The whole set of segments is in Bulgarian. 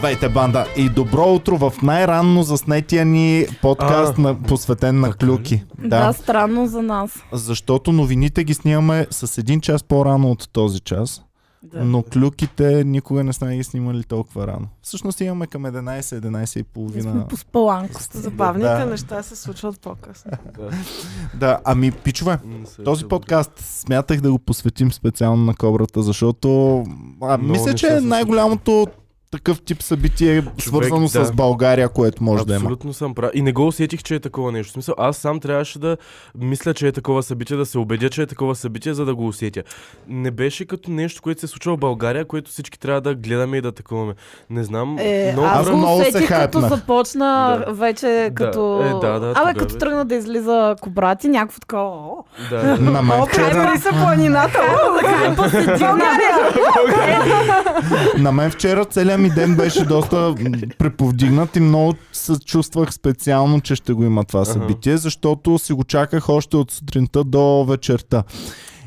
Здравейте, банда! И добро утро в най-ранно заснетия ни подкаст, А, на, посветен на клюки. Да. да, странно за нас. Защото новините ги снимаме с един час по-рано от този час, Да. но клюките никога не сме ги снимали толкова рано. Всъщност имаме към 11, 11 и Ние половина. сме по спаланката. Забавните Да. неща се случват по-късно. Да. Да, ами пичове, се- този подкаст смятах да го посветим специално на кобрата, защото а, мисля, че е най-голямото такъв тип събитие, свързано да. с България, което може да има. Абсолютно съм прав. И не го усетих, че е такова нещо. В смисъл, аз сам трябваше да мисля, че е такова събитие, да се убедя, че е такова събитие, за да го усетя. Не беше като нещо, което се случва в България, което всички трябва да гледаме и да такуваме. Не знам. Е, много аз го Много се усетих като започна Да. вече като... е, да, да, Абе, като е. тръгна да излиза кобрати, някакво такова... «О, Да, да. На мен вчера, са планината. На мен вчера целият ми ден беше доста преповдигнат и много се чувствах специално, че ще го има това събитие, защото си го чаках още от сутринта до вечерта.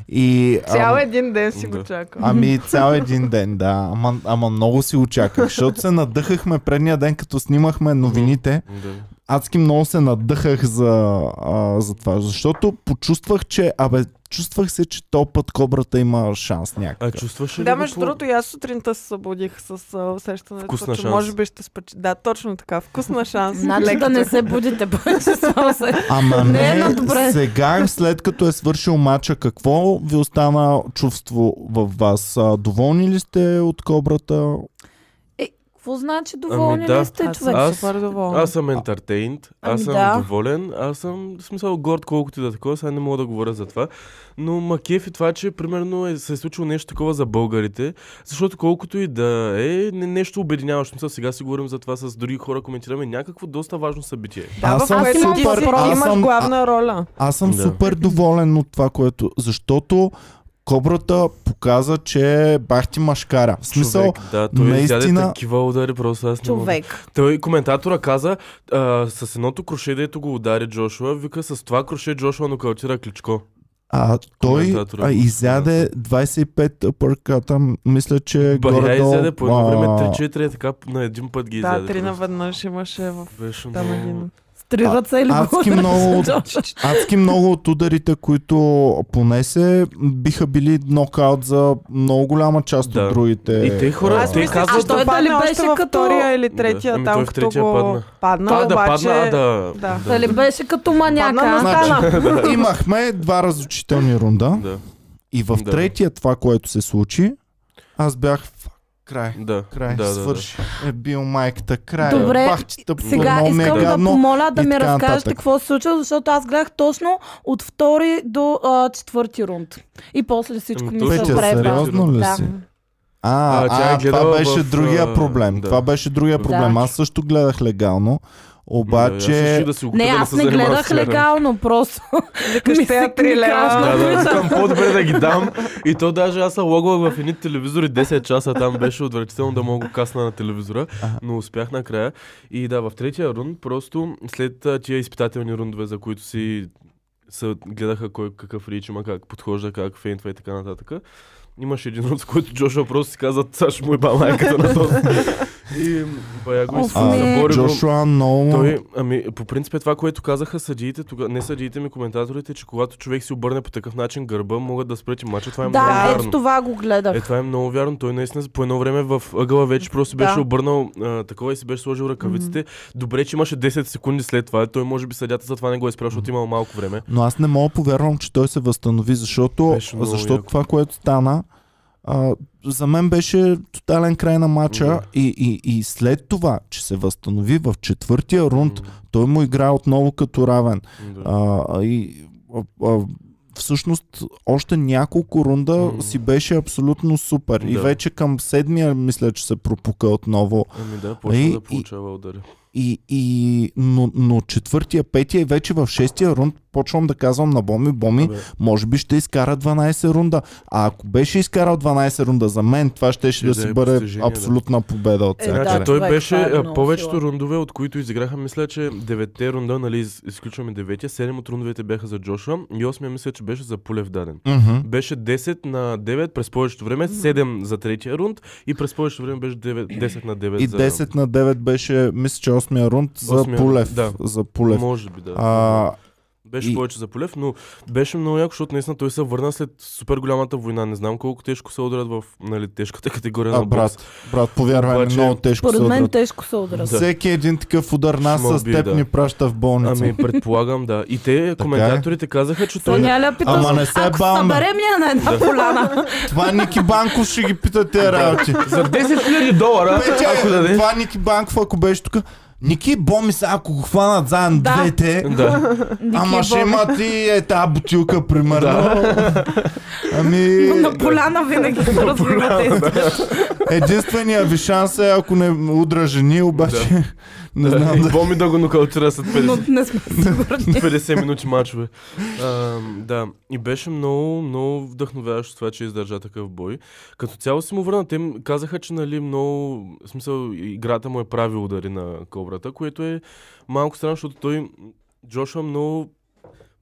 И, Цял един ден си Да. го чакам. Ами цял един ден, да. Ама, ама много си очаках, защото се надъхахме предния ден, като снимахме новините. Да. Адски много се надъхах за, а, за това, защото почувствах, че, абе, чувствах се, че то път кобрата има шанс А някакъв. чувстваш ли Да, между по- другото, и аз сутринта се събудих с а, усещането, Вкусна че шанс. може би ще спечи. Да, точно така. Вкусна шанс. Значи да не се будите повече с се. Ама Не не, е на добре. сега, след като е свършил матча, какво ви остана чувство в вас? А, доволни ли сте от кобрата? Е, какво значи доволни да. ли сте, Аз човек? Аз- супер доволна. Аз съм ентертейнт, аз Ами съм да. доволен, аз съм в смисъл горд колкото и да е такова, сега не мога да говоря за това. Но макеф и това, че примерно е, се е случило нещо такова за българите, защото колкото и да е не, нещо обединяващо. В Смисъл, сега си говорим за това с други хора, коментираме някакво доста важно събитие. Да, Аз съм ти супер- аз имаш главна роля. Аз съм Да. супер доволен от това, което... Защото кобрата показа, че бах ти машкара. В смисъл, Човек, да, той наистина- изяде такива удари, просто аз не мога. Човек. Той коментатора каза, а, с едното кроше, дето го удари Джошуа, вика с това кроше Джошуа нокаутира Кличко. а, той а, изяде 25 пърката. Мисля, че Бая горе-долу... изяде по едно време а, 3-4 е така на един път ги Да, изяде. три просто. наведнъж имаше в Беше там много... един. Три ръце или адски го много-? Адски много от ударите, които понесе, биха били нокаут за много голяма част Да. от другите. И те хора- а, Аз те мисля, казват- А той той дали беше като- втория или третия, Да. Ами там като го падна. падна, А, да обаче... падна, а, да. да. Дали беше като маняка? Значи. Имахме два разучителни рунда Да, и в Да. третия това, което се случи, аз бях край. да, Край, да, да, свърши. Е бил майката, край. Добре, Бах ти тъпо, Сега искам да гадно. помоля да ми разкажете какво се случва, защото аз гледах точно от втори до а, четвърти рунд. И после всичко Ами, ми точно. се преба. сериозно ли Да. си? А, А, тя е а, това беше в, другия а, проблем. да. Това беше другия проблем. Да. Аз също гледах легално, Да, обаче... реших да си Не, аз се не гледах легално, просто. Викаш Ми те се три лева. Да, да, викам по-добре да ги дам. И то даже аз се логвах в едни телевизори 10 часа, там беше отвратително да мога касна на телевизора, но успях накрая. И да, в третия рунд, просто след тия изпитателни рундове, за които си се гледаха кой какъв рич има, как подхожда, как фейнтва и така нататък. Имаше един рунд, в който Джошуа просто си каза, ще му е ба майката на този. И бая го и Оф, се не. забори. го. Джошуа много... Той, ами, по принцип е това, което казаха съдиите, тога, не съдиите ми, коментаторите, че когато човек си обърне по такъв начин гърба, могат да спрати мача. Това е много Да, вярно. ето това го гледах. Е, това е много вярно. Той наистина по едно време в ъгъла вече просто беше Да. обърнал а, такова и си беше сложил ръкавиците. Добре, че имаше 10 секунди след това. Той може би съдята за това не го е спрял, защото имал малко време. Но аз не мога да повярвам, че той се възстанови, защото, Беше много защото яко. това, което стана, а, за мен беше тотален край на матча Да. и, и, и след това, че се възстанови в четвъртия рунд, М, той му игра отново като равен. да. А, и, а, а, всъщност още няколко рунда М. си беше абсолютно супер. И Да. вече към седмия мисля, че се пропука отново. Ами да, почва И- да и- получава удари. И, и, но, но четвъртия, петия и вече в шестия рунд почвам да казвам на Боми, Боми, Абе, може би ще изкара 12 рунда. А ако беше изкарал 12 рунда за мен, това ще, ще да да си е бъде постижение, да. абсолютна победа от Е, всяка. да, Значи, той човек, беше това е повечето сила. рундове, от които изиграха, мисля, че деветте рунда, нали, из- изключваме деветия, седем от рундовете бяха за Джошуа и осмия мисля, че беше за Пулев даден. Мгм. Беше 10 на 9 през повечето време, 7 за третия рунд и през повечето време беше 9, 10 на 9 И за... 10 на 9 беше, мисля, че 8 рунд за Осмия рунд, Пулев. да. За Пулев. Може би, да. А, Беше и- повече за Полев, но беше много яко, защото наистина той се върна след супер голямата война. Не знам колко тежко се удрят в нали, тежката категория а, на бокс. брат, брат, повярвай Обаче- много тежко се Според мен тежко се удрят. Да. Всеки един такъв удар нас с теб да. ни праща в болница. Ами, предполагам, да. И те, е. коментаторите казаха, че той... Соня пита, Ама не се ако съберем на една поляна. Това Ники Банков ще ги пита тези работи. За 10 000 долара, ако даде... това Ники Банков, ако беше тук. Ники Боми са, ако го хванат заедно Да. двете, Да. ама ще имат и е тази бутилка, примерно. Ами, На поляна винаги се развива тези. единствения ви шанс е, ако не удра жени, обаче не да. знам да... Боми да го нокаутира след 50, Но не сме сигурни. 50 минути мачове. А, да, и беше много, много вдъхновяващо това, че издържа такъв бой. Като цяло си му върна. Те казаха, че нали, много, в смисъл, играта му е прави удари на кобрата, което е малко странно, защото той, Джошуа много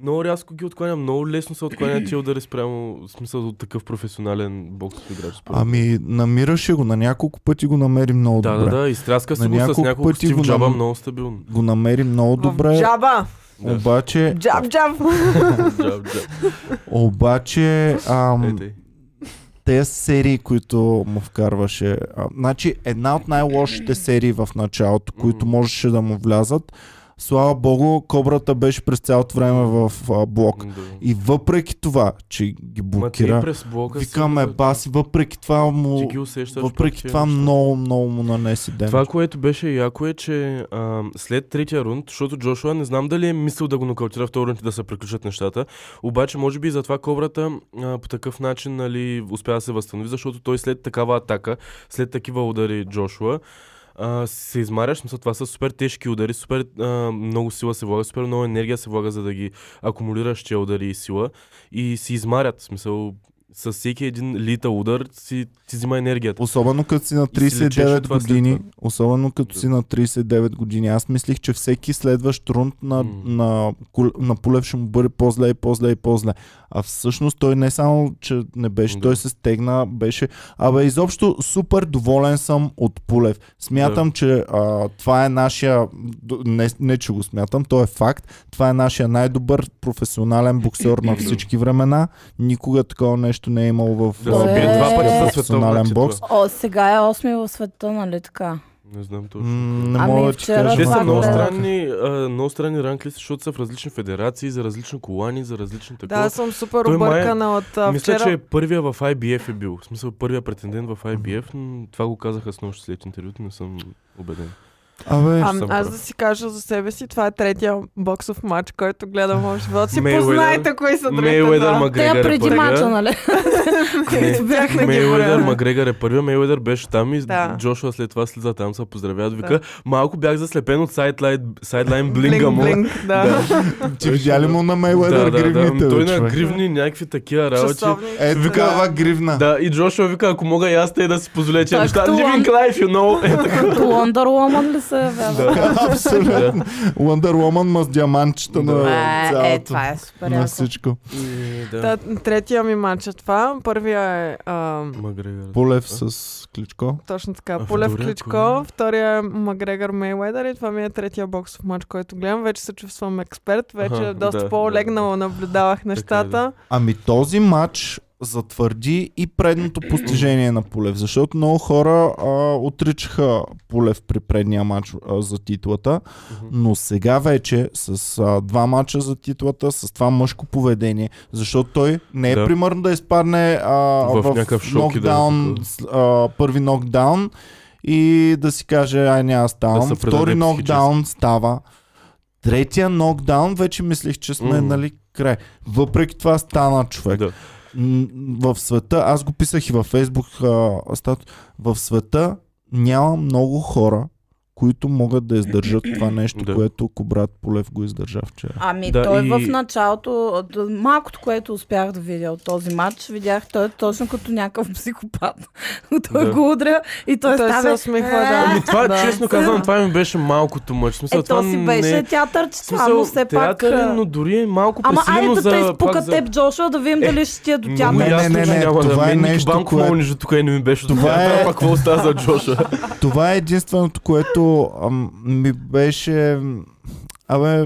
много рязко ги откланя, много лесно се откланя тия удари спрямо, в смисъл от такъв професионален боксов играч. Ами, намираше го, на няколко пъти го намери много да, добре. да, да, изтряска се На го с няколко пъти Стив го Джаба нам- много стабилно. Го намери много В добре, Джаба! Да. обаче, Джаб, джаб! Джаб, джаб. обаче, ам, Ей. Тези серии, които му вкарваше. А, значи, една от най-лошите серии в началото, които можеше да му влязат, слава богу, кобрата беше през цялото време в а, блок. Да. И въпреки това, че ги и блокира, през блока си- викаме баси, въпреки това му, ги усещаш. въпреки това неща. много, много му нанесе ден. Това, което беше яко е, че а, след третия рунд, защото Джошуа не знам дали е мислил да го нокаутира втори рунд и да се приключат нещата, обаче може би затова кобрата а, по такъв начин нали, успя да се възстанови, защото той след такава атака, след такива удари Джошуа, а, се измаряш, смисъл, това са супер тежки удари, супер а, много сила се влага, супер много енергия се влага, за да ги акумулираш тия удари и сила. И си измарят, смисъл, с всеки един литър удар си, си взима енергията. Особено като си на И си лечеше 39 това след години, особено като Да. си на 39 години. Аз мислих, че всеки следващ рунд на, М. на, на Пулев ще му бъде по-зле и по-зле и по-зле. А всъщност той не само, че не беше, Да. той се стегна, беше... Абе, изобщо супер доволен съм от Пулев. Смятам, че а, това е нашия... Не, не, че го смятам, то е факт. Това е нашия най-добър професионален боксер на всички времена. Никога такова нещо не е имало в Да се бие два пъти за професионален световна бокс. О, сега е осми в света, нали така? Не знам точно. М, Не Ами, мога да ти вчера кажа. Те това са много гледах. странни, а, много странни ранглисти, защото са в различни федерации, за различни колани, за различни такова. Да, съм супер Той май- объркана от а, Мисля, вчера. че първия в IBF е бил. В смисъл, първия претендент в IBF. м, Това го казаха с нощ след интервюто, не съм убеден. Абе, А, съм аз да си кажа за себе си, това е третия боксов матч, който гледам в живота си. Познайте кои са другите Мейуедър, два. Макгрегор Те е преди мача, нали? Мейуедър, броя. Макгрегор е първия, Мейуедър беше там и Да. Джошуа след това слиза там, се поздравяват, вика, Да. малко бях заслепен от сайдлайн, сайдлайн блинга му. Да. ти видя ли му на да. гривните, Той бе, на гривни някакви такива работи. Е, такава гривна. Да, и Джошуа вика, ако мога и аз те да си позволя Так, неща. това- Living life, you know. Е. Като Wonder Woman ли се явява? Абсолютно. Wonder Woman ма с диамантчета на Е, е, цялото. това е супер На всичко. Да. третия ми матч е това. Първия е. Полев с Кличко. точно така. Полев Кличко, втория е Макгрегор Мейуедър и това ми е третия боксов матч, който гледам. Вече се чувствам експерт, вече Аха, доста да, по-легнало да, да. наблюдавах нещата. Ами този матч затвърди и предното постижение на Полев, защото много хора а, отричаха Полев при предния матч а, за титлата, но сега вече с а, два матча за титлата, с това мъжко поведение, защото той не е Да. примерно да изпадне а, В в, някакъв да е нокдаун, с- а, първи нокдаун и да си каже, ай няма ставам. Да Втори нокдаун става. Третия нокдаун вече мислих, че сме Мгм. нали край. Въпреки това стана човек. Да. В света, аз го писах и във Фейсбук, а, в света няма много хора, които могат да издържат това нещо, Да. което Кобрат Полев го издържа вчера. Ами Да, той и- в началото, малкото, което успях да видя от този матч, видях той е точно като някакъв психопат. той Да. го удря и той, Той се става... усмихва, да. Ами това, Да. честно казвам, това ми беше малкото мъч. Смисъл, Е, това то си не... беше театърче в това, смисъл, но все пак... театър, е, а, но дори е малко Ама айде да за... те изпука пак за- теб, Джошуа, да видим Е, дали ще ти е до театър. Не, не, не, че не, това е нещо, което- тук и не ми беше Това театър, е- пак? Това е единственото, което ам, ми беше... Абе,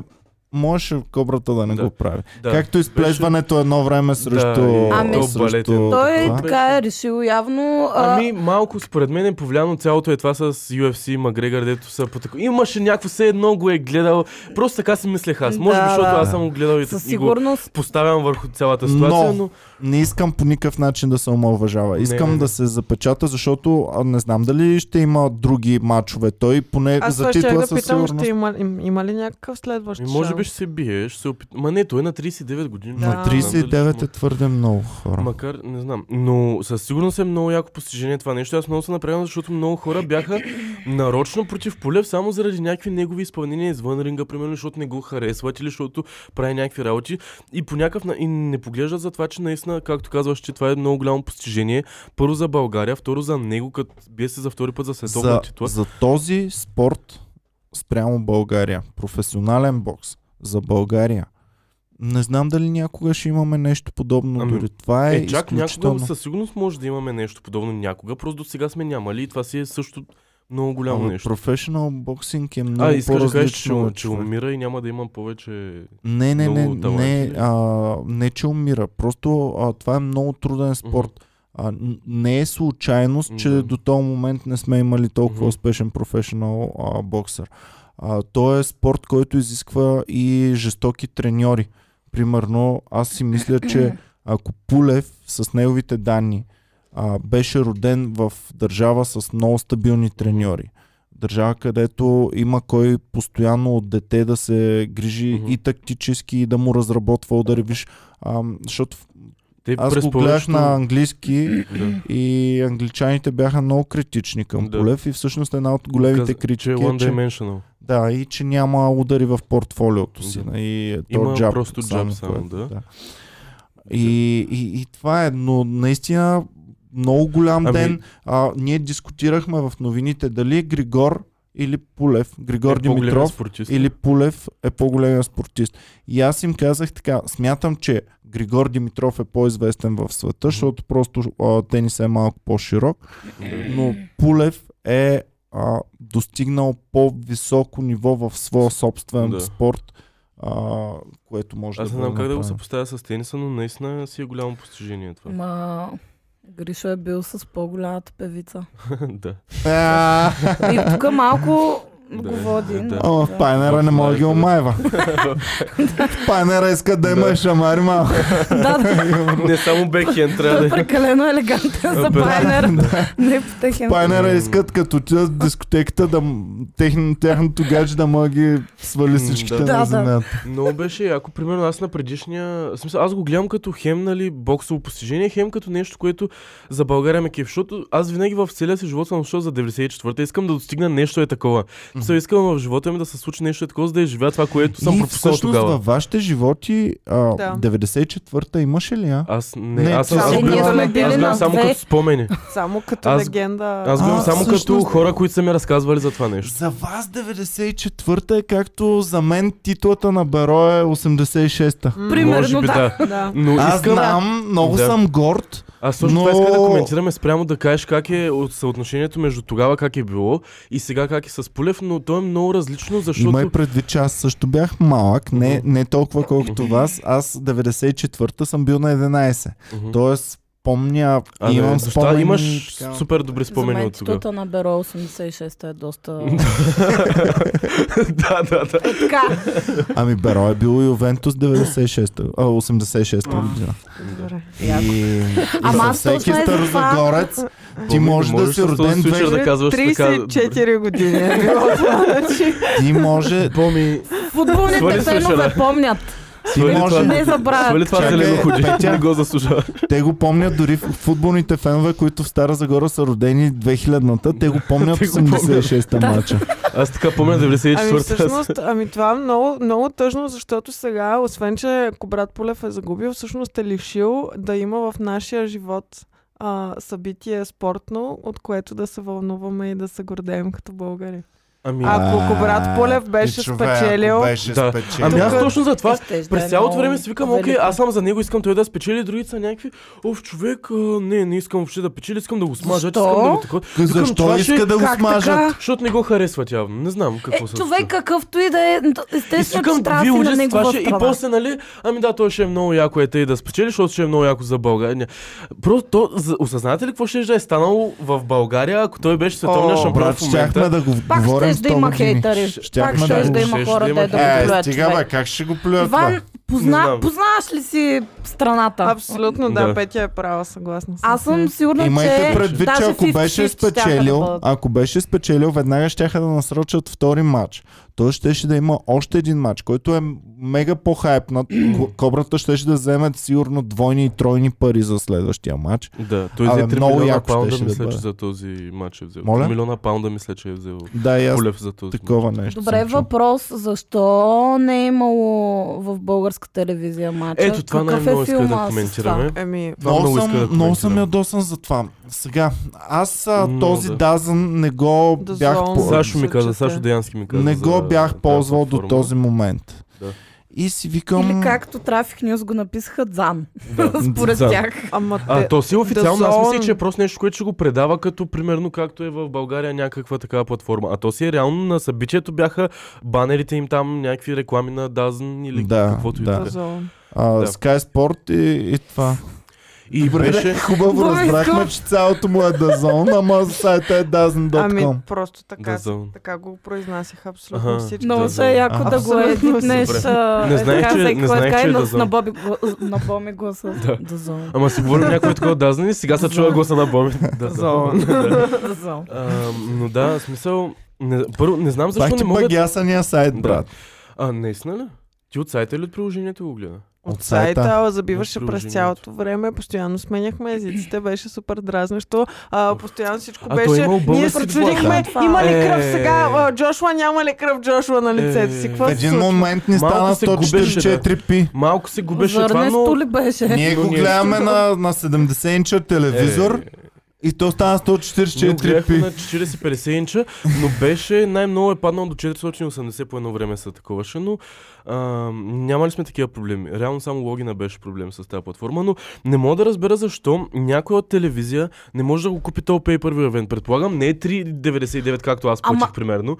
можеше кобрата да не Да. го прави. Да, Както изплезването едно време срещу... и Ами- срещу. Той това. така е решил явно... а, Ами малко според мен е повлияно цялото е това с UFC, Макгрегор, дето са по такова. Имаше някакво все едно го е гледал. Просто така си мислех аз. Може би, Да, защото да. аз съм го гледал и, Със и го сигурност. поставям върху цялата ситуация, но... Но- Не искам по никакъв начин да се омалважава. Искам Не, не, да не. се запечата, защото а, не знам дали ще има други матчове. Той поне Аз за титла да със питам, сигурност. ще има, им, има ли някакъв следващ Ами, може би шанс? ще се бие, ще се опит... Ма не, той е на 39 години. Да. На Не знам дали 39 ще е твърде много хора. Макар, не знам. Но със сигурност е много яко постижение това нещо. Аз много се направям, защото много хора бяха нарочно против Полев, само заради някакви негови изпълнения извън ринга, примерно, защото не го харесват или защото прави някакви работи. И по някакъв на... и не поглеждат за това, че наистина, както казваш, че това е много голямо постижение. Първо за България, второ за него, като бие се за втори път за световна титла. за този спорт спрямо България, професионален бокс за България, не знам дали някога ще имаме нещо подобно. Ами, дори това е, Е, чак изключително. някога със сигурност може да имаме нещо подобно някога, просто до сега сме нямали и това си е също много голямо Ама нещо. Професионал боксинг е много А, искаш да кажеш, че, че умира и няма да има повече... Не, не, не, не, ли? а, не, че умира. Просто а, това е много труден спорт. А, н- не е случайност, че Да. до този момент не сме имали толкова Мгм. успешен професионал а, боксър. А, то е спорт, който изисква и жестоки треньори. Примерно, аз си мисля, че ако Пулев с неговите данни а, беше роден в държава с много стабилни треньори, държава, където има кой постоянно от дете да се грижи Мгм. и тактически, и да му разработва удари. Виж, а, защото Те аз го гледах на английски Да. и англичаните бяха много критични към Да. Полев и всъщност една от големите Каза, критики че е е, че, да, и че няма удари в портфолиото си. Да. И Има то джаб, просто джаб само, да. И, и, и това е, но наистина много голям Ами- ден. А, ние дискутирахме в новините дали Григор или Пулев, Григор Е Димитров спортист. или Пулев е по-големия спортист. И аз им казах така, смятам, че Григор Димитров е по-известен в света, защото просто а, тенис е малко по-широк, но Пулев е а, достигнал по-високо ниво в своя собствен Да. спорт, а, което може Аз да не знам бъде как да го съпоставя с тениса, но наистина си е голямо постижение това. Ма... Гришо е бил с по-голямата певица. да. А, И тук малко Да, го води. да. Ама в Пайнера не може да ги омайва. В Пайнера иска да има Да. шамари малко. Да, да, Не само бекхенд трябва да е прекалено елегантен за Пайнер. Не по техен. Пайнера искат като отидат в дискотеката да тяхното гадже да може ги свали всичките на да. земята. Много беше яко. Примерно аз на предишния... В смисъл, аз го гледам като хем, нали, боксово постижение, хем като нещо, което за България ме кеф. Защото аз винаги в целия си живот съм шел за 94-та. Искам да достигна нещо е такова. Mm-hmm. Искам в живота ми да се случи нещо такова, за да изживя това, което съм всъщност тогава. във вашите животи а, Да. 94-та имаше ли, а? Аз не, Не, аз, съм, аз, гледам- сме аз гледам на само като спомени. Само като Аз- легенда. Аз А, само като хора, които са ми разказвали за това нещо. За вас 94-та е както за мен титлата на Беро е 86-та. М, Примерно, Може би да. да. Да. Но Аз искам... знам, много Да. съм горд. Аз също Но- това исках да коментираме спрямо да кажеш как е от съотношението между тогава как е било и сега как е с Полев, но то е много различно, защото... Имай предвид, че аз също бях малък, не, не толкова колкото вас. Аз 94-та съм бил на 11. Мгм. Тоест, помня, А, имам да, спомени. защо имаш така. супер добри спомени мен от тогава. титута на Беро 86 е доста... да, да, да. така. Ами Беро е бил и Ювентус 96-та, а, 86-та година. Добре. И, Ама всеки е за старозагорец ти може да си роден случай две... да казваш така. 34 години е значи. Ти може... Футболните фенове помнят. Ти Свали може- това- Не забравят. Свали това зелено худи. Петя. Не го заслужава. Те го помнят дори футболните фенове, които в Стара Загора са родени 2000-та, те го помнят Те го помнят. 86-та матча. Аз така помня Ами 94-та. всъщност, ами това е много, много тъжно, защото сега, освен че ако брат Полев е загубил, всъщност е лишил да има в нашия живот а, събитие спортно, от което да се вълнуваме и да се гордеем като българи. Ами, Ако брат Полев беше човек, ако спечелил- Беше Да. спечелил. ами аз точно за това да През е цялото време си викам, окей, аз съм за него, искам той да спечели, другите са някакви, оф, човек, а, не, не искам въобще да печели, искам да го смажа, Защо? искам да го такова. Защо това иска ще- да го смажат? Защото не го харесват явно. Не знам какво Е, се човек какъвто и да е, И естествено, че трябва ви да на ужас, това негова ще... И после, нали, ами да, той ще е много яко е тъй да спечели, защото ще е много яко за България. Просто, осъзнавате ли какво ще е сстанало в България, ако той беше световния шампион в момента? да го говорим ще да има 100 години. хейтери. Пак Щяхме ще да има хора, да де да го Е, плюят стига бе, човек. как ще го плюят Иван, Не позна... познаваш ли си страната? Абсолютно, да, Да. Петя е права, съгласна съм. Аз съм сигурна, Имайте че предвид, че ако 50-50 беше спечелил, ако беше спечелил, веднага щяха да насрочат втори матч. Той щеше да има още един матч, който е мега по-хайпнат. Ко- Кобрата щеше да вземе сигурно двойни и тройни пари за следващия матч. Да, той взе 3 много милиона яко паунда, щеше да мисля, че за този матч е взел. Моля? 3 милиона паунда, мисля, че е взел. Да, и аз за този такова нещо. Добре, въпрос. Защо не е имало в българска телевизия матча? Ето това Какъв най-много е иска да коментираме. Еми, Много съм, да много съм коментирам. ядосан за това. Сега, аз а, този да. Дазън не го бях... Сашо ми каза. Сашо Деянски ми каза. Не го бях ползвал до този момент. Да. И си викам... Или както Трафик Нюз го написаха Дзан, Да. според Дзан. тях. ама А, те, то си официално, аз The мислих, Zone. че е просто нещо, което ще го предава, като примерно както е в България някаква такава платформа. А то си е реално на събитието бяха банерите им там, някакви реклами на Дазн или Да, каквото да. и да. е. А, Да. Sky Sport и, и това. И Добре, беше... хубаво разбрахме, че цялото му е Дазон, ама сайта е Dazen.com. Ами, просто така, така го произнасяха абсолютно Аха. всички. Много ще е яко А, да го едитнеш. Не е знаех, че- не знаех, че е Дазон. На Боби на Боми гласа. Да. Дазон. Ама си говорим някой такова Дазн и сега се чува гласа на Боми. Да, Зон. Дазон. Но да, смисъл... Не, първо, не знам Пак защо ти не могат... багясания сайт, Да. брат. А, наистина ли? Ти от сайта или от приложението го гледа? От От сайта. сайта, ала забиваше през цялото време, постоянно сменяхме езиците, беше супер дразнещо. А, постоянно всичко А беше... Ние се чудихме, има ли кръв Е. сега? А, Джошуа няма ли кръв Джошуа на лицето си? Е. Какво В един момент ни стана се губеше, 144 пи. Малко се губеше това, но... ли беше? Ние го гледаме на, на 70 инча телевизор Е, и то стана Ние го 144 гледахме пи. на 40-50 инча, но беше най-много е паднал до 480 по едно време се таковаше, но а, няма ли сме такива проблеми? Реално само логина беше проблем с тази платформа, но не мога да разбера защо някоя от телевизия не може да го купи този pay per event. Предполагам, не е 3,99 както аз Ама- платих примерно.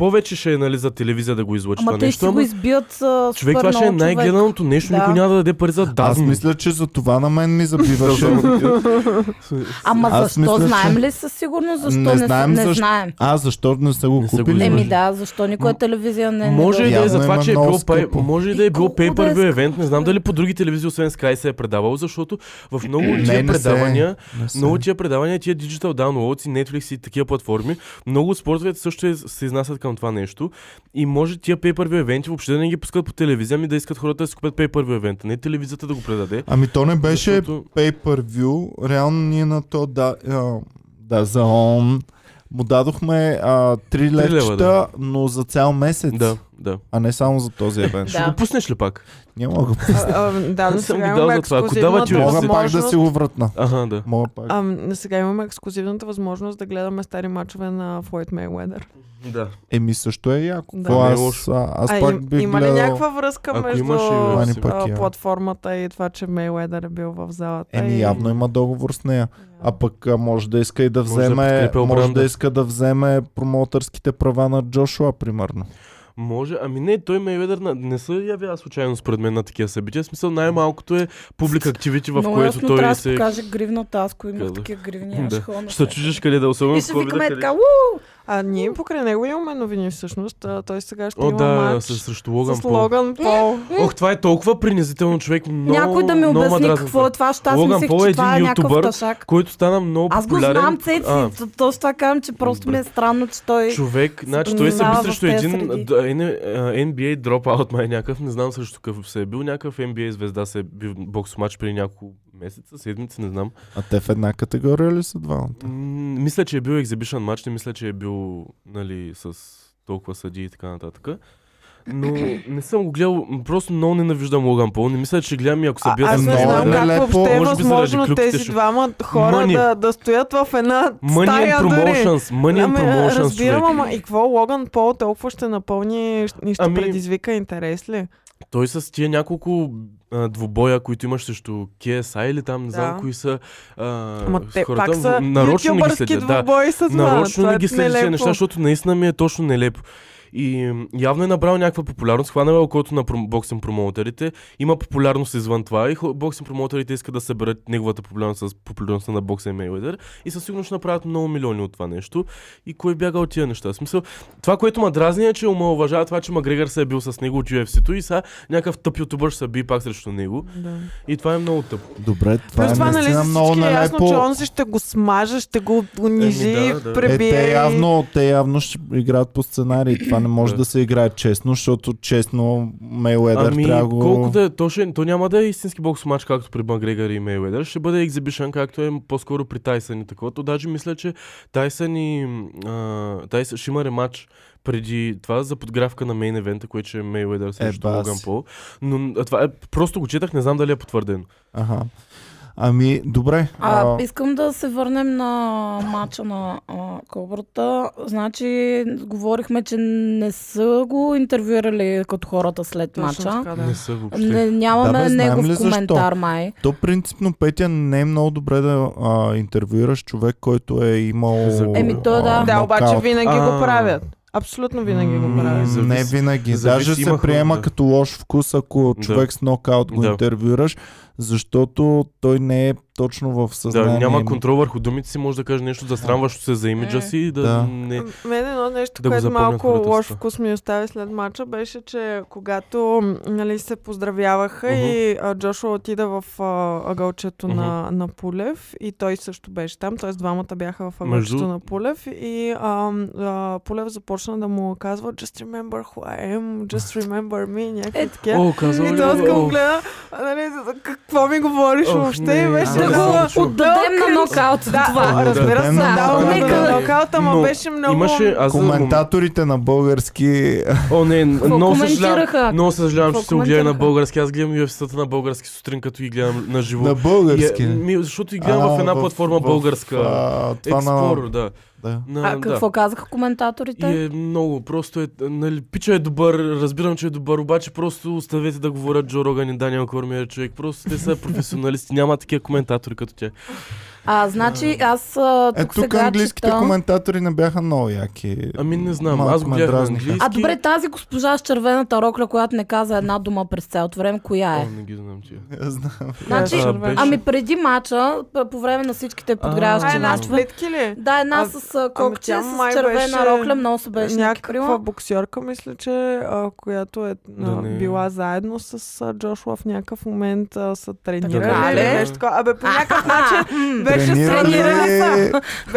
Повече ще е нали, за телевизия да го излъчи Ама това те нещо. ще го избият а, Човек, това ще е най-гледаното нещо, Да. никой няма да даде пари за Аз Дазн. мисля, че за това на мен ми забиваше. Ама Аз защо? мисля, знаем ли със сигурност защо Не не, знаем не защо. знаем? А, защо не са го Не купили? Еми да, защо никоя телевизия не Може и да е за това, че е било може и да е било да е pay per view скъпо? event. Не знам дали по други телевизии, освен Sky, се е предавало, защото в много от тия предавания, много тия предавания, тия digital downloads и Netflix и такива платформи, много спортовете също е- се изнасят към това нещо. И може тия pay per view event въобще да не ги пускат по телевизия, ами да искат хората да си купят pay per view event, не телевизията да го предаде. Ами то не беше Защото... pay per view. Реално ние на то да, да за он му дадохме а, 3 лева, левчета, да. но за цял месец. Да, да. А не само за този евент. Ще го пуснеш ли пак? Няма да го А, а, да, но сега имаме това. Ексклюзивната Възможност. Мога пак да си го вратна. Ага, да. Мога пак. Сега имаме ексклюзивната възможност да гледаме стари мачове на Флойд Мейуедър. Да. Еми също е яко. Да. Не е аз, аз а, пак им, бих има ли гледал... някаква връзка Ако между имаш, а, я. платформата и това, че Мейуедър е бил в залата? Еми и... явно има договор с нея. А пък а, може да иска и да Може да вземе, може да иска да вземе промоутърските права на Джошуа, примерно. Може, ами не, той Мейведър на- не се явява случайно според мен на такива събития. В смисъл най-малкото е публик активити, в Много което ясно той трябва да се... покаже гривната, аз ако имах такива гривни, Да. ще Ще се чудиш къде да особено И ще викаме така, А ние покрай него имаме новини всъщност. А, той сега ще О, има да, матч с, срещу Логан с Пол. Логан Пол. Ох, това е толкова принизително човек. Много, Някой да ми обясни какво е това, защото аз Логан мислех, Пол е че това е някакъв тъшак. Който стана много Аз го популярен. знам, Цеци. А, То- Точно това казвам, че просто ми е странно, че той... човек, значи той се би срещу един NBA dropout май някакъв, не знам срещу какъв се е бил, някакъв NBA звезда се е бил в бокс матч преди няколко месеца, седмици, не знам. А те в една категория ли са двамата? М, мисля, че е бил екзибишън матч, не мисля, че е бил нали, с толкова съди и така нататък. Но не съм го гледал, просто много ненавиждам Логан Пол. Не мисля, че гледам и ако се А, бия аз не знам как въобще е възможно тези ще- двама хора Money. да, да стоят в една Money стая and дори. Promotions, Money and Ами, Promotions, разбирам, човек. ама и какво Логан Пол толкова ще напълни и ще Ами- предизвика интерес ли? Той с тия няколко а, двубоя, които имаш срещу KSI или там, не знам Да. кои са а, Ама те хората, пак са нарочно не ги следят. Да, нарочно не е ги тези нелепо. неща, защото наистина ми е точно нелепо. И явно е набрал някаква популярност, хванал е окото на боксинг промоутерите, има популярност извън това и боксинг промоутерите искат да съберат неговата популярност с популярността на бокса и Мейуедър и със сигурност ще направят много милиони от това нещо. И кой бяга от тия неща? В Смисъл, това, което ме дразни е, че омалуважава това, че Макгрегор се е бил с него от UFC-то и сега някакъв тъп ютубър ще се би пак срещу него. Да. И това е много тъпо. Добре, това Плюс е това, нали, много всички е ясно, че нелепо. он си ще го смаже, ще го унижи, Еми, да, да. Е, пребие. те и- явно, те явно ще играят по сценарий. Това не може Да. да се играе честно, защото честно Мейледър Ами, трябва го... колко да е, то, ще, то няма да е истински бокс матч, както при Макгрегор и Мейуедър. Ще бъде екзибишън, както е по-скоро при Тайсън и такова. То даже мисля, че Тайсън и а, Тайсън ще има рематч преди това за подгравка на мейн евента, което ще е Мейуедър срещу бас. Логан Пол. Но а, това е, просто го четах, не знам дали е потвърдено. Ага. Ами, добре. А, А, искам да се върнем на мача на а, Кобрата. Значи, говорихме, че не са го интервюирали като хората след мача. да. Не са въобще. Не, нямаме Да, бе, негов ли защо? коментар май. то принципно, Петя, не е много добре да а, интервюираш човек, който е имал Еми, то да. а, Да, обаче винаги А. го правят. Абсолютно винаги го правят. Не винаги. зависи, Даже се приема да. като лош вкус, ако Да. човек с нокаут го Да. интервюираш, защото той не е точно в Да, съзнание. няма контрол върху думите си, може да каже нещо засрамващо се за имиджа М. си и да, Да. не... Мен едно нещо, Да което малко лош вкус ми остави след мача, беше, че когато нали, се поздравяваха Мгм. и а, Джошуа отида в а, ъгълчето на, на Пулев и той също беше там, т.е. двамата бяха в ъгълчето Между- на Пулев и а, а, Пулев започна да му казва Just remember who I am, just remember me, някакви Е, такива. И той го? гледа, а, нали, за какво ми говориш Ох, въобще? не, И беше Да го отдадем на нокаут. Да, това. разбира се, нокаут. го на Нека- нокаут, ама Но беше много... Имаше, аз Коментаторите на български... О, не, много съжалявам. Много съжалявам, че се го гледа на български. Аз гледам UFC-тата на български сутрин, като ги гледам на живо. на български. Е, ми, защото ги гледам в една платформа българска. Това на... да. Да. На, А какво казаха коментаторите? И е много, просто е, нали, пича е добър, разбирам, че е добър, обаче просто оставете да говорят Джо Роган и Даниел Кормиер, човек. Просто те са професионалисти, няма такива коментатори като тях. А, значи аз а, Е, тук, тук сега английските чета... коментатори не бяха много яки. Ами не знам, Малко аз го гледах английски. А добре, тази госпожа с червената рокля, която не каза една дума през цялото време, коя е? О, не ги знам. Я знам. Значи, А, беше- ами преди мача, по време на всичките подгряващи мачове, сплитки ли? да, една А, с а, кокче, с червена беше рокля, много се беше Някаква боксерка, мисля, че а, която е Да а, не. била заедно с а, Джошуа в някакъв момент а, са тренирали. Абе, по някакъв начин беше Тренирали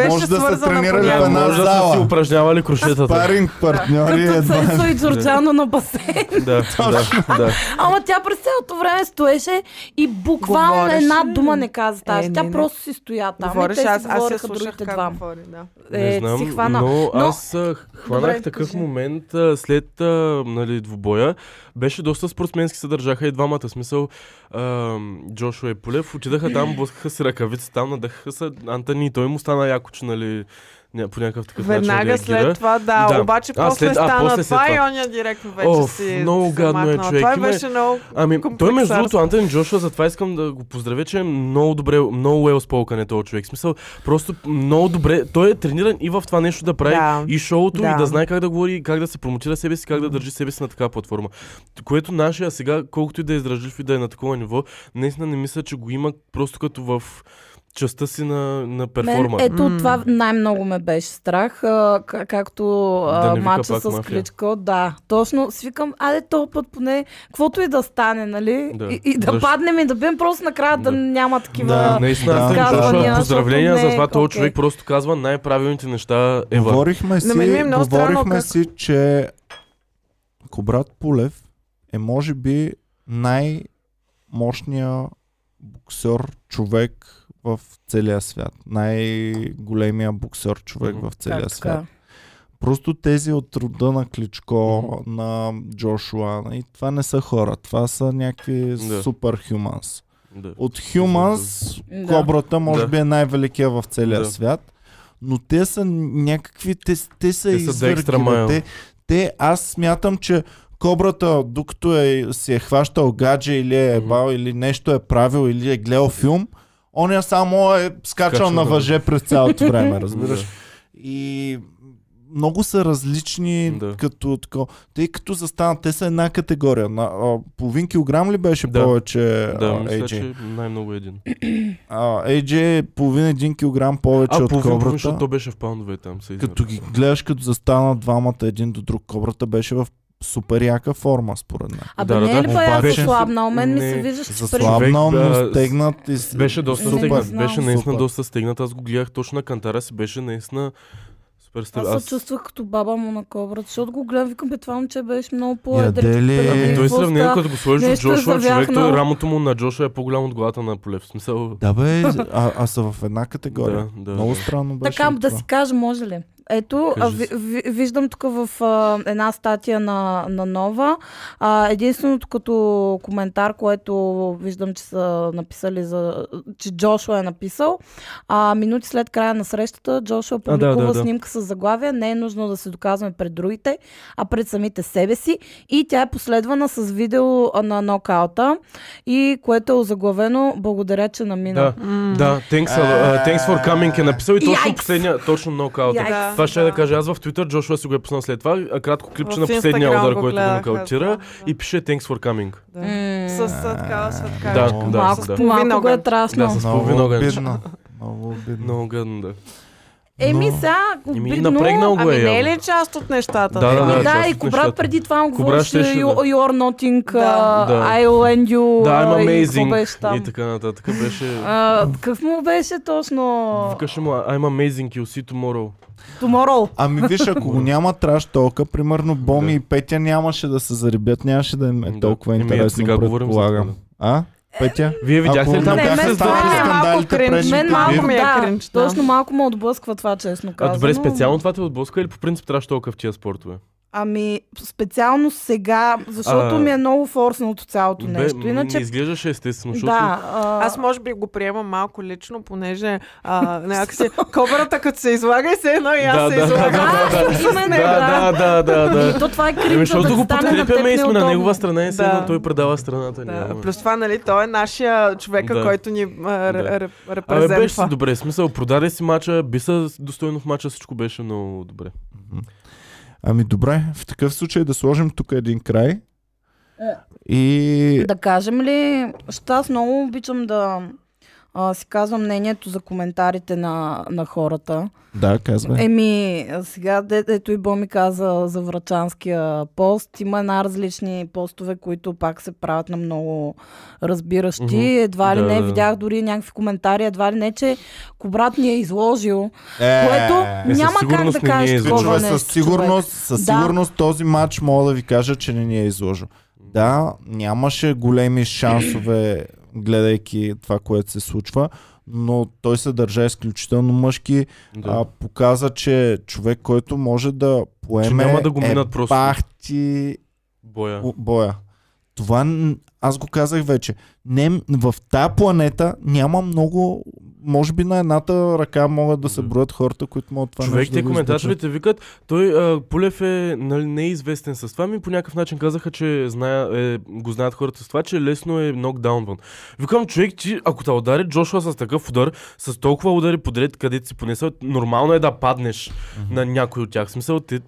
Може да са тренирали в една Може да си упражнявали крушетата. Паринг партньори Като. Цецо и Джорджано на басейн. Да, да, да. Ама тя през цялото време стоеше и буквално една дума не каза тази. Е, Тя не, не. просто си стоя там. Говориш, аз, си аз я слушах другите как двама. говори, да. Не Е, знам, си хвана. но Но- аз хванах Добре, такъв кажи. момент след нали, двубоя. Беше доста спортсменски се държаха и двамата. Смисъл, Джошуа и Полев отидаха там, блъскаха си ръкавици, там надъхаха се Антони той му стана яко, че нали, ня, по някакъв такъв Веднага начин реагира. след това, да, Да. обаче А, после след- а, стана после след това и това. оня директно вече Оф, си много се гадно е, човек. Това беше много Ами, той между другото, Антон Джошуа, затова искам да го поздравя, че е много добре, много well spoken е този човек. В смисъл, просто много добре, той е трениран и в това нещо да прави Да. и шоуто, Да. и да знае как да говори, как да се промотира себе си, как да държи себе си на такава платформа. Което нашия сега, колкото и да е издръжлив и да е на такова ниво, наистина не мисля, че го има просто като в частта си на, на Мен, перформа. ето М. това най-много ме беше страх, а, както а, Да не мача с мафия. Кличко. Да, точно свикам, аде този път поне, каквото и да стане, нали? Да. И, и да Защо? паднем и да бъдем просто накрая да, Да. няма такива... Да. Наистина, Да. да, Изказвания, поздравления защото за не е това. Този окей. човек просто казва най-правилните неща ева. Говорихме си, е говорихме как- си, че Кобрат Пулев е може би най-мощния боксер човек в целия свят. Най-големия боксер човек Мгм. в целия Как свят. така? Просто тези от рода на Кличко, Мгм. на Джошуа, и това не са хора, това са някакви Да. супер хюманс. Да. От хюманс, Да. кобрата може Да. би е най-великия в целия Да. свят, но те са някакви, те, те са Те са бе. Mile. те, те, аз смятам, че кобрата, докато е, си е хващал гадже или е Мгм. бал, или нещо е правил, или е гледал филм, оня само е скачал Скачал, на да. въже през цялото време, разбираш. Да. И много са различни Да. като тако. Тъй като застанат, те са една категория. На, а, половин килограм ли беше Да. повече Да, а, мисля, AJ? че най-много един. А, AJ е половин един килограм повече А, от половин, половин, защото кобрата. то беше в паундове там. Се. Като ги гледаш, като застанат двамата един до друг, кобрата беше в супер яка форма, според мен. Абе, Да, да, не е ли да. па Обаче- слабна? У мен ми се вижда, че Заслабнал, но стегнат и Беше доста знам. Беше наистина Супер. доста стегнат. Аз го гледах точно на кантара си. Беше наистина супер Аз се чувствах като баба му на кобрата, защото го гледам, викам, бе, това момче беше много? Преди Ами той сравнение, като го сложиш от Джошуа, човек, той рамото му на Джошуа е по-голямо от главата на Полев. В смисъл... Да бе, а, а са в една категория. Да, да, Много странно беше. Така, да си кажа, може ли? Ето, Кажи виждам тук в а, една статия на, на Нова. А, единственото като коментар, което виждам, че са написали за... че Джошуа е написал. А, минути след края на срещата Джошуа да, публикува да, да. снимка с заглавие Не е нужно да се доказваме пред другите, а пред самите себе си. И тя е последвана с видео на нокаута, и което е озаглавено Благодаря, че намина. Да, М. да, thanks, uh, thanks for coming е написал и точно Yikes! последния, точно нокаута. Yikes. Да. Това ще да. да кажа аз в Twitter, Джошуа си го е пуснал след това, а кратко клипче В на последния удар, го който го нокаутира да. и пише thanks for coming. Да. М. С а, такава светка. Да, да, Малко, да. малко го е траснал. Да, с Много половин огън. обидно. Много обидно. Много гадно, да. Еми Но- сега, Еми, напрегнал го Ами е не е ли част от нещата? Да, да, Ами да. да, част и нещата. преди това му говореше щеше да- you, nothing, Да. uh, Да. I lend you, Да, I'm uh, и amazing беше и така нататък. Беше... А, какъв му беше точно? Викаше му, I'm amazing, you'll see tomorrow. Tomorrow. Ами виж, ако го няма траш толка, примерно Боми Да. и Петя нямаше да се зарибят, нямаше да им е Да. толкова Еми, ето интересно, за предполагам. това, А? Петя? Вие видяхте ли там не е малко скандалите предните Мен малко, ми е да. точно малко ме отблъсква това, честно А казано. добре, специално това те отблъска или по принцип трябваше толкова в тия спортове? Ами, специално сега, защото А, ми е много форсното цялото Бе, нещо. Иначе, Не изглеждаше естествено, защото... да. А, Аз може би го приемам малко лично, понеже а, някакси кобрата като се излага и се едно и аз Да, се да, излагам. да, да, да, Да, да, да, да, И то това е Еми, кринжа, защото да го подкрепяме и сме на негова страна и едно той предава страната. Да, няма. плюс това, нали, той е нашия човека, Да. който ни а, ре- Да. ре- Абе, беше си репрезентва. добре. Смисъл, продаде си мача, би се достойно в мача, всичко беше много добре. Ами добре, в такъв случай да сложим тук един край. И Да кажем ли, защото аз много обичам да а, си казвам мнението за коментарите на, на хората. да, казвай. Еми, сега, де, ето и Боми каза за врачанския пост. Има една различни постове, които пак се правят на много разбиращи. Мгм. Едва ли Да, не, да. видях дори някакви коментари, едва ли не, че Кобрат ни е изложил, Е, което със няма как да е кажеш такова нещо. със сигурност, със Да. сигурност този матч мога да ви кажа, че не ни е изложил. Да, нямаше големи шансове, гледайки това, което се случва, но той се държа изключително мъжки. Да. А, показа, че човек, който може да поеме няма да го минат е просто. бахти Боя. Боя. Това аз го казах вече. Не, в тази планета няма много, може би на едната ръка могат да се броят хората, които могат това Човек, нещо те да коментаторите викат, той а, Пулев е нали, не е известен с това, ми по някакъв начин казаха, че зная, е, го знаят хората с това, че лесно е нокдаунван. Викам, човек, ти, ако те удари Джошуа с такъв удар, с толкова удари подред, където си понесъл, нормално е да паднеш Мгм. на някой от тях. В смисъл, ти...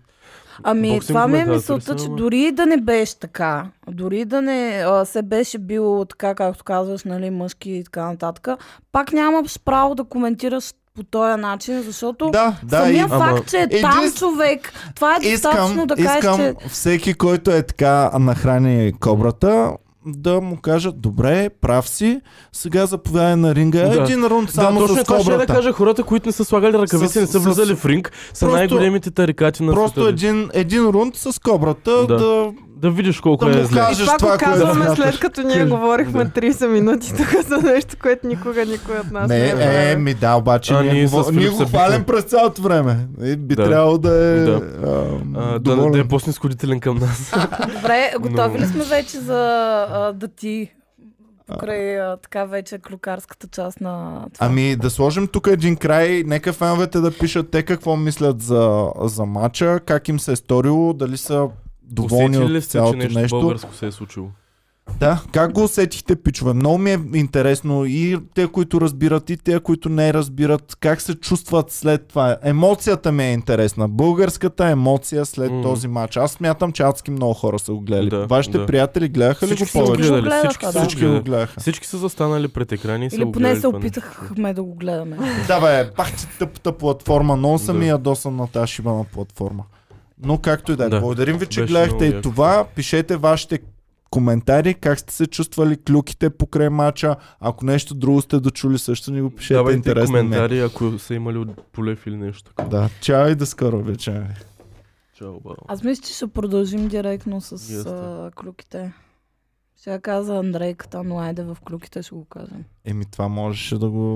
Ами, Боксинг това ми е мисълта, че дори да не беше така, дори да не а, се беше бил така, както казваш, нали, мъжки и така нататък, пак нямаш право да коментираш по този начин, защото Да, да, самия и Ама- факт, че е Един- там човек, това е достатъчно искам, да кажеш, искам че всеки, който е така нахрани кобрата, да му кажат, добре, прав си, сега заповядай на ринга. Да. Един рунд Да, само точно с това ще я да кобрата. кажа, хората, които не са слагали ръкавици, С- не са с- влизали в ринг, са Просто- най-големите тарикати на Просто света. един, един рунд с кобрата да, Да. да, Да видиш колко да е зле. кажеш това, това, го казваме смяташ. след като ние Кажи. говорихме Да. 30 минути тук за нещо, което никога никой от нас не, Не, е е, ми да, обаче А, ние, ние с го, ние го хвалим през цялото време. И би Да. трябвало да е Да. а, А, да, да е по-снисходителен към нас. добре, готови Но- ли сме вече за а, да ти покрай а, така вече клюкарската част на това? Ами да сложим тук един край, нека феновете да пишат те какво мислят за, за матча, как им се е сторило, дали са доволни Усетили ли от сте, че цялото нещо, нещо. българско се е случило? Да, как го усетихте, пичове? Много ми е интересно и те, които разбират, и те, които не разбират, как се чувстват след това. Емоцията ми е интересна. Българската емоция след М. този матч. Аз смятам, че адски много хора са го гледали. Да, Вашите да. приятели гледаха ли Всички го са го повече? гледали. Всички гледаха, са да. го Всички го гледаха. Всички са застанали пред екрани и са Или го поне се опитахме да го гледаме. Да бе, пак ти тъпата платформа. Много съм Да. и ядосан на тази шибана платформа. Но както и да е. Да. Благодарим ви, че Беше гледахте и това. Пишете вашите коментари, как сте се чувствали клюките покрай мача. Ако нещо друго сте дочули, също ни го пишете. Давайте Интересно е. коментари, ако са имали от полев или нещо такова. Да, чао и до скоро вече. Чао, бао. Аз мисля, че ще продължим директно с а, клюките. Я каза Андрейката, но айде в клюките ще го кажем. Еми това можеше да го